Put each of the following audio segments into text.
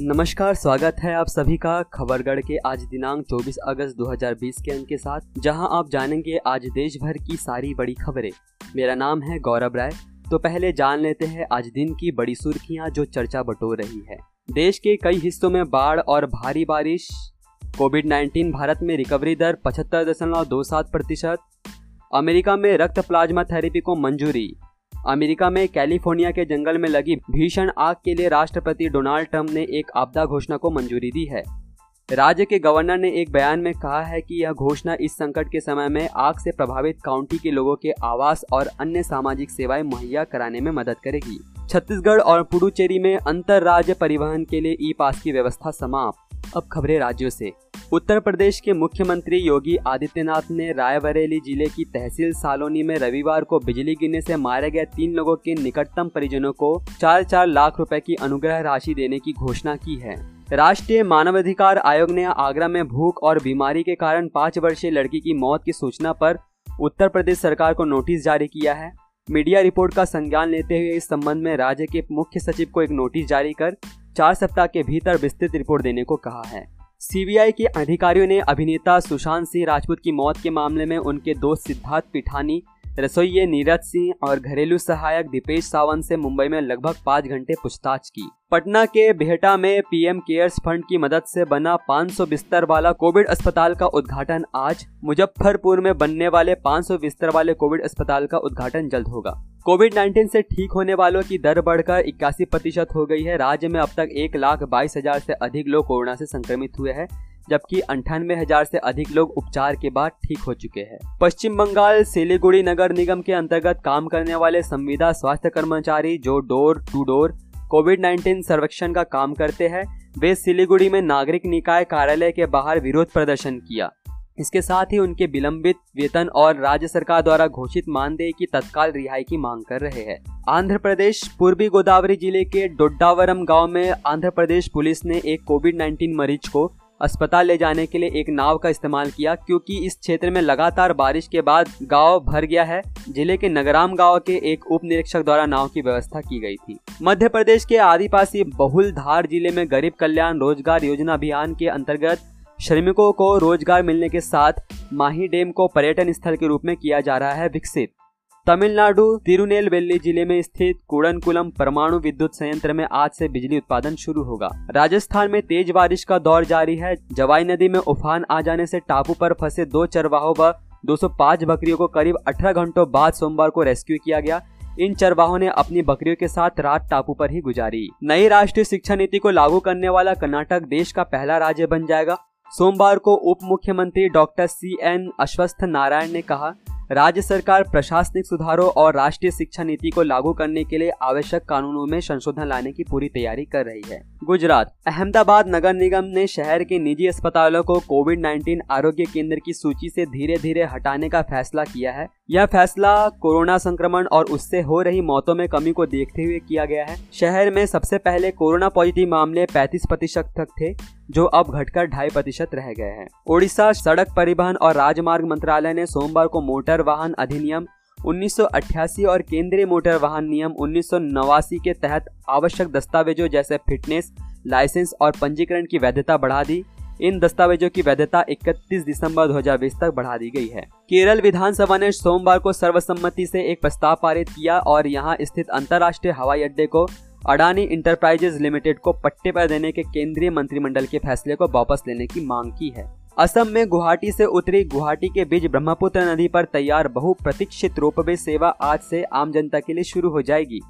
नमस्कार, स्वागत है आप सभी का खबरगढ़ के आज दिनांक 24 अगस्त 2020 के अंक के साथ, जहाँ आप जानेंगे आज देश भर की सारी बड़ी खबरें। मेरा नाम है गौरव राय। तो पहले जान लेते हैं आज दिन की बड़ी सुर्खियाँ जो चर्चा बटोर रही है। देश के कई हिस्सों में बाढ़ और भारी बारिश, कोविड 19 भारत में रिकवरी दर पचहत्तर दशमलव दो सात प्रतिशत, अमेरिका में रक्त प्लाज्मा थेरेपी को मंजूरी अमेरिका में कैलिफ़ोर्निया के जंगल में लगी भीषण आग के लिए राष्ट्रपति डोनाल्ड ट्रंप ने एक आपदा घोषणा को मंजूरी दी है। राज्य के गवर्नर ने एक बयान में कहा है कि यह घोषणा इस संकट के समय में आग से प्रभावित काउंटी के लोगों के आवास और अन्य सामाजिक सेवाएँ मुहैया कराने में मदद करेगी। छत्तीसगढ़ और पुडुचेरी में अंतर राज्य परिवहन के लिए ई पास की व्यवस्था समाप्त। अब खबरें राज्यों से। उत्तर प्रदेश के मुख्यमंत्री योगी आदित्यनाथ ने रायबरेली ज़िले की तहसील सालोनी में रविवार को बिजली गिरने से मारे गए तीन लोगों के निकटतम परिजनों को चार चार लाख रुपए की अनुग्रह राशि देने की घोषणा की है। राष्ट्रीय मानवाधिकार आयोग ने आगरा में भूख और बीमारी के कारण पाँच वर्षीय लड़की की मौत की सूचना पर उत्तर प्रदेश सरकार को नोटिस जारी किया है। मीडिया रिपोर्ट का संज्ञान लेते हुए इस संबंध में राज्य के मुख्य सचिव को एक नोटिस जारी कर चार सप्ताह के भीतर विस्तृत रिपोर्ट देने को कहा है। सीबीआई के अधिकारियों ने अभिनेता सुशांत सिंह राजपूत की मौत के मामले में उनके दोस्त सिद्धार्थ पिठानी रसोइये नीरज सिंह और घरेलू सहायक दीपेश सावंत से मुंबई में लगभग पाँच घंटे पूछताछ की। पटना के बेहटा में पीएम केयर्स फंड की मदद से बना 500 बिस्तर वाला कोविड अस्पताल का उद्घाटन आज। मुजफ्फरपुर में बनने वाले 500 बिस्तर वाले कोविड अस्पताल का उद्घाटन जल्द होगा। कोविड 19 से ठीक होने वालों की दर बढ़कर इक्यासी प्रतिशत हो गई है। राज्य में अब तक एक लाख बाईस हज़ार से अधिक लोग कोरोना से संक्रमित हुए हैं। जबकि अंठानवे हज़ार से अधिक लोग उपचार के बाद ठीक हो चुके हैं। पश्चिम बंगाल, सिलीगुड़ी नगर निगम के अंतर्गत काम करने वाले संविदा स्वास्थ्य कर्मचारी जो डोर टू डोर कोविड 19 सर्वेक्षण का काम करते हैं, वे सिलीगुड़ी में नागरिक निकाय कार्यालय के बाहर विरोध प्रदर्शन किया। इसके साथ ही उनके विलंबित वेतन और राज्य सरकार द्वारा घोषित मानदेय की तत्काल रिहाई की मांग कर रहे हैं। आंध्र प्रदेश, पूर्वी गोदावरी ज़िले के डोड्डावरम गाँव में आंध्र प्रदेश पुलिस ने एक कोविड 19 मरीज़ को अस्पताल ले जाने के लिए एक नाव का इस्तेमाल किया, क्योंकि इस क्षेत्र में लगातार बारिश के बाद गाँव भर गया है। ज़िले के नगराम गाँव के एक उप निरीक्षक द्वारा नाव की व्यवस्था की गई थी। मध्य प्रदेश के आदिवासी बहुल धार ज़िले में गरीब कल्याण रोज़गार योजना अभियान के अंतर्गत श्रमिकों को रोज़गार मिलने के साथ माही डेम को पर्यटन स्थल के रूप में किया जा रहा है विकसित। तमिलनाडु तिरुनेलवेली ज़िले में स्थित कुड़नकुलम परमाणु विद्युत संयंत्र में आज से बिजली उत्पादन शुरू होगा। राजस्थान में तेज बारिश का दौर जारी है। जवाई नदी में उफान आ जाने से टापू पर फंसे दो चरवाहों व 205 बकरियों को करीब 18 घंटों बाद सोमवार को रेस्क्यू किया गया। इन चरवाहों ने अपनी बकरियों के साथ रात टापू पर ही गुजारी। नई राष्ट्रीय शिक्षा नीति को लागू करने वाला कर्नाटक देश का पहला राज्य बन जाएगा। सोमवार को उप मुख्यमंत्री doctor C N Ashwath Narayan ने कहा राज्य सरकार प्रशासनिक सुधारों और राष्ट्रीय शिक्षा नीति को लागू करने के लिए आवश्यक कानूनों में संशोधन लाने की पूरी तैयारी कर रही है। गुजरात, अहमदाबाद नगर निगम ने शहर के निजी अस्पतालों को कोविड 19 आरोग्य केंद्र की सूची से धीरे धीरे हटाने का फैसला किया है। यह फैसला कोरोना संक्रमण और उससे हो रही मौतों में कमी को देखते हुए किया गया है। शहर में सबसे पहले कोरोना पॉजिटिव मामले 35 प्रतिशत तक थे, जो अब घटकर ढाई प्रतिशत रह गए हैं। ओडिशा सड़क परिवहन और राजमार्ग मंत्रालय ने सोमवार को मोटर वाहन अधिनियम 1988 और केंद्रीय मोटर वाहन नियम उन्नीस सौ नवासी के तहत आवश्यक दस्तावेजों जैसे फिटनेस, लाइसेंस और पंजीकरण की वैधता बढ़ा दी। इन दस्तावेजों की वैधता 31 दिसंबर 2020 तक बढ़ा दी गई है। केरल विधानसभा ने सोमवार को सर्वसम्मति से एक प्रस्ताव पारित किया और यहाँ स्थित अंतर्राष्ट्रीय हवाई अड्डे को अडानी इंटरप्राइजेज लिमिटेड को पट्टे पर देने के केंद्रीय मंत्रिमंडल के फैसले को वापस लेने की मांग की है। असम में गुवाहाटी से उत्तरी गुवाहाटी के बीच ब्रह्मपुत्र नदी पर तैयार बहुप्रतीक्षित रोपवे सेवा आज से आम जनता के लिए शुरू हो जाएगी।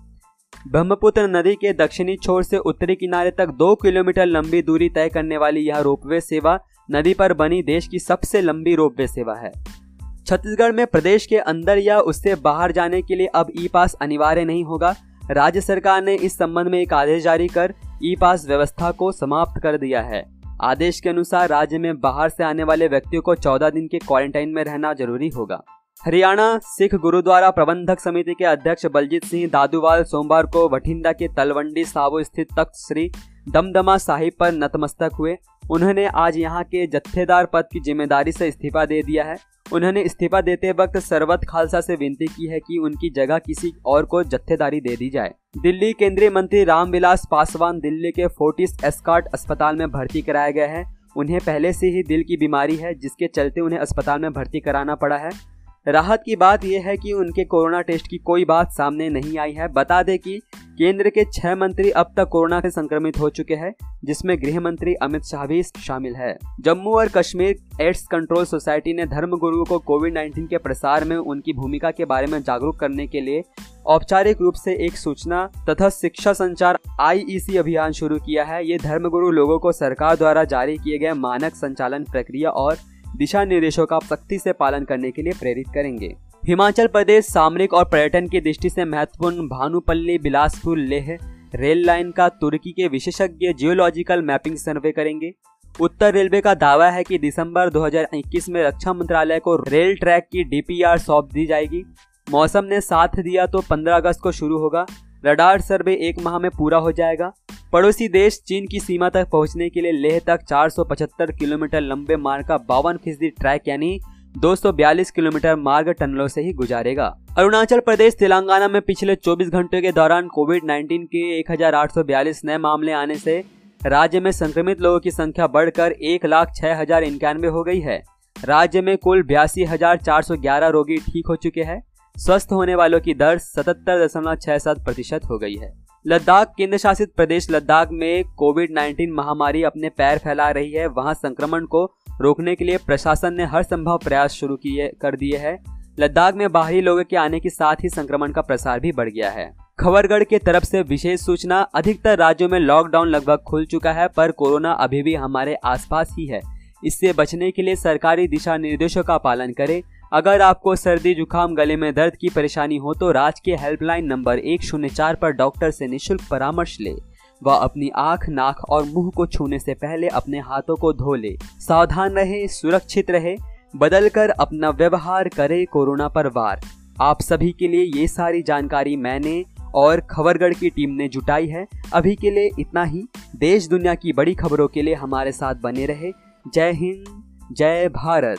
ब्रह्मपुत्र नदी के दक्षिणी छोर से उत्तरी किनारे तक दो किलोमीटर लंबी दूरी तय करने वाली यह रोपवे सेवा नदी पर बनी देश की सबसे लंबी रोपवे सेवा है। छत्तीसगढ़ में प्रदेश के अंदर या उससे बाहर जाने के लिए अब ई पास अनिवार्य नहीं होगा। राज्य सरकार ने इस संबंध में एक आदेश जारी कर ई पास व्यवस्था को समाप्त कर दिया है। आदेश के अनुसार राज्य में बाहर से आने वाले व्यक्तियों को 14 दिन के क्वारंटाइन में रहना ज़रूरी होगा। हरियाणा सिख गुरुद्वारा प्रबंधक समिति के अध्यक्ष बलजीत सिंह दादूवाल सोमवार को बठिंडा के तलवंडी साबो स्थित तख्त श्री दमदमा साहिब पर नतमस्तक हुए। उन्होंने आज यहाँ के जत्थेदार पद की ज़िम्मेदारी से इस्तीफा दे दिया है। उन्होंने इस्तीफा देते वक्त सरवत खालसा से विनती की है कि उनकी जगह किसी और को जत्थेदारी दे दी जाए। दिल्ली केंद्रीय मंत्री रामविलास पासवान दिल्ली के फोर्टिस एस्कार्ट अस्पताल में भर्ती कराया गया है। उन्हें पहले से ही दिल की बीमारी है, जिसके चलते उन्हें अस्पताल में भर्ती कराना पड़ा है। राहत की बात यह है कि उनके कोरोना टेस्ट की कोई बात सामने नहीं आई है। बता दें कि केंद्र के छह मंत्री अब तक कोरोना से संक्रमित हो चुके हैं, जिसमें गृह मंत्री अमित शाह भी शामिल है। जम्मू और कश्मीर एड्स कंट्रोल सोसाइटी ने धर्म गुरुओं को कोविड 19 के प्रसार में उनकी भूमिका के बारे में जागरूक करने के लिए औपचारिक रूप से एक सूचना तथा शिक्षा संचार आईईसी अभियान शुरू किया है। ये धर्मगुरु लोगों को सरकार द्वारा जारी किए गए मानक संचालन प्रक्रिया और दिशा निर्देशों का सख्ती से पालन करने के लिए प्रेरित करेंगे। हिमाचल प्रदेश सामरिक और पर्यटन की दृष्टि से महत्वपूर्ण भानुपल्ली, बिलासपुर, लेह रेल लाइन का तुर्की के विशेषज्ञ जियोलॉजिकल मैपिंग सर्वे करेंगे। उत्तर रेलवे का दावा है कि दिसंबर 2021 में रक्षा मंत्रालय को रेल ट्रैक की डीपीआर सौंप दी जाएगी। मौसम ने साथ दिया तो 15 अगस्त को शुरू होगा। रडार सर्वे एक माह में पूरा हो जाएगा। पड़ोसी देश चीन की सीमा तक पहुँचने के लिए लेह तक 475 किलोमीटर लंबे मार्ग का बावन फ़ीसदी ट्रैक, यानी 242 किलोमीटर मार्ग टनलों से ही गुजारेगा। अरुणाचल प्रदेश, तेलंगाना में पिछले 24 घंटे के दौरान कोविड 19 के 1842 नए मामले आने से राज्य में संक्रमित लोगों की संख्या बढ़कर एक लाख छह हज़ार इक्यानवे हो गई है। राज्य में कुल बयासी हज़ार चार सौ ग्यारह रोगी ठीक हो चुके हैं। स्वस्थ होने वालों की दर सतहत्तर दशमलव छह सात प्रतिशत हो गई है। लद्दाख केंद्र शासित प्रदेश लद्दाख में कोविड 19 महामारी अपने पैर फैला रही है। वहाँ संक्रमण को रोकने के लिए प्रशासन ने हर संभव प्रयास शुरू किए, कर दिए हैं। लद्दाख में बाहरी लोगों के आने के साथ ही संक्रमण का प्रसार भी बढ़ गया है। खबरगढ़ के तरफ़ से विशेष सूचना, अधिकतर राज्यों में लॉकडाउन लगभग खुल चुका है, पर कोरोना अभी भी हमारे आसपास ही है। इससे बचने के लिए सरकारी दिशा निर्देशों का पालन करें। अगर आपको सर्दी, जुकाम, गले में दर्द की परेशानी हो तो राज के हेल्पलाइन नंबर एक शून्य चार पर डॉक्टर से निशुल्क परामर्श ले। व अपनी आँख, नाक और मुँह को छूने से पहले अपने हाथों को धो ले। सावधान रहे, सुरक्षित रहे बदल कर अपना व्यवहार करे कोरोना पर वार। आप सभी के लिए ये सारी जानकारी मैंने और खबरगढ़ की टीम ने जुटाई है। अभी के लिए इतना ही। देश दुनिया की बड़ी खबरों के लिए हमारे साथ बने रहे। जय हिंद, जय भारत।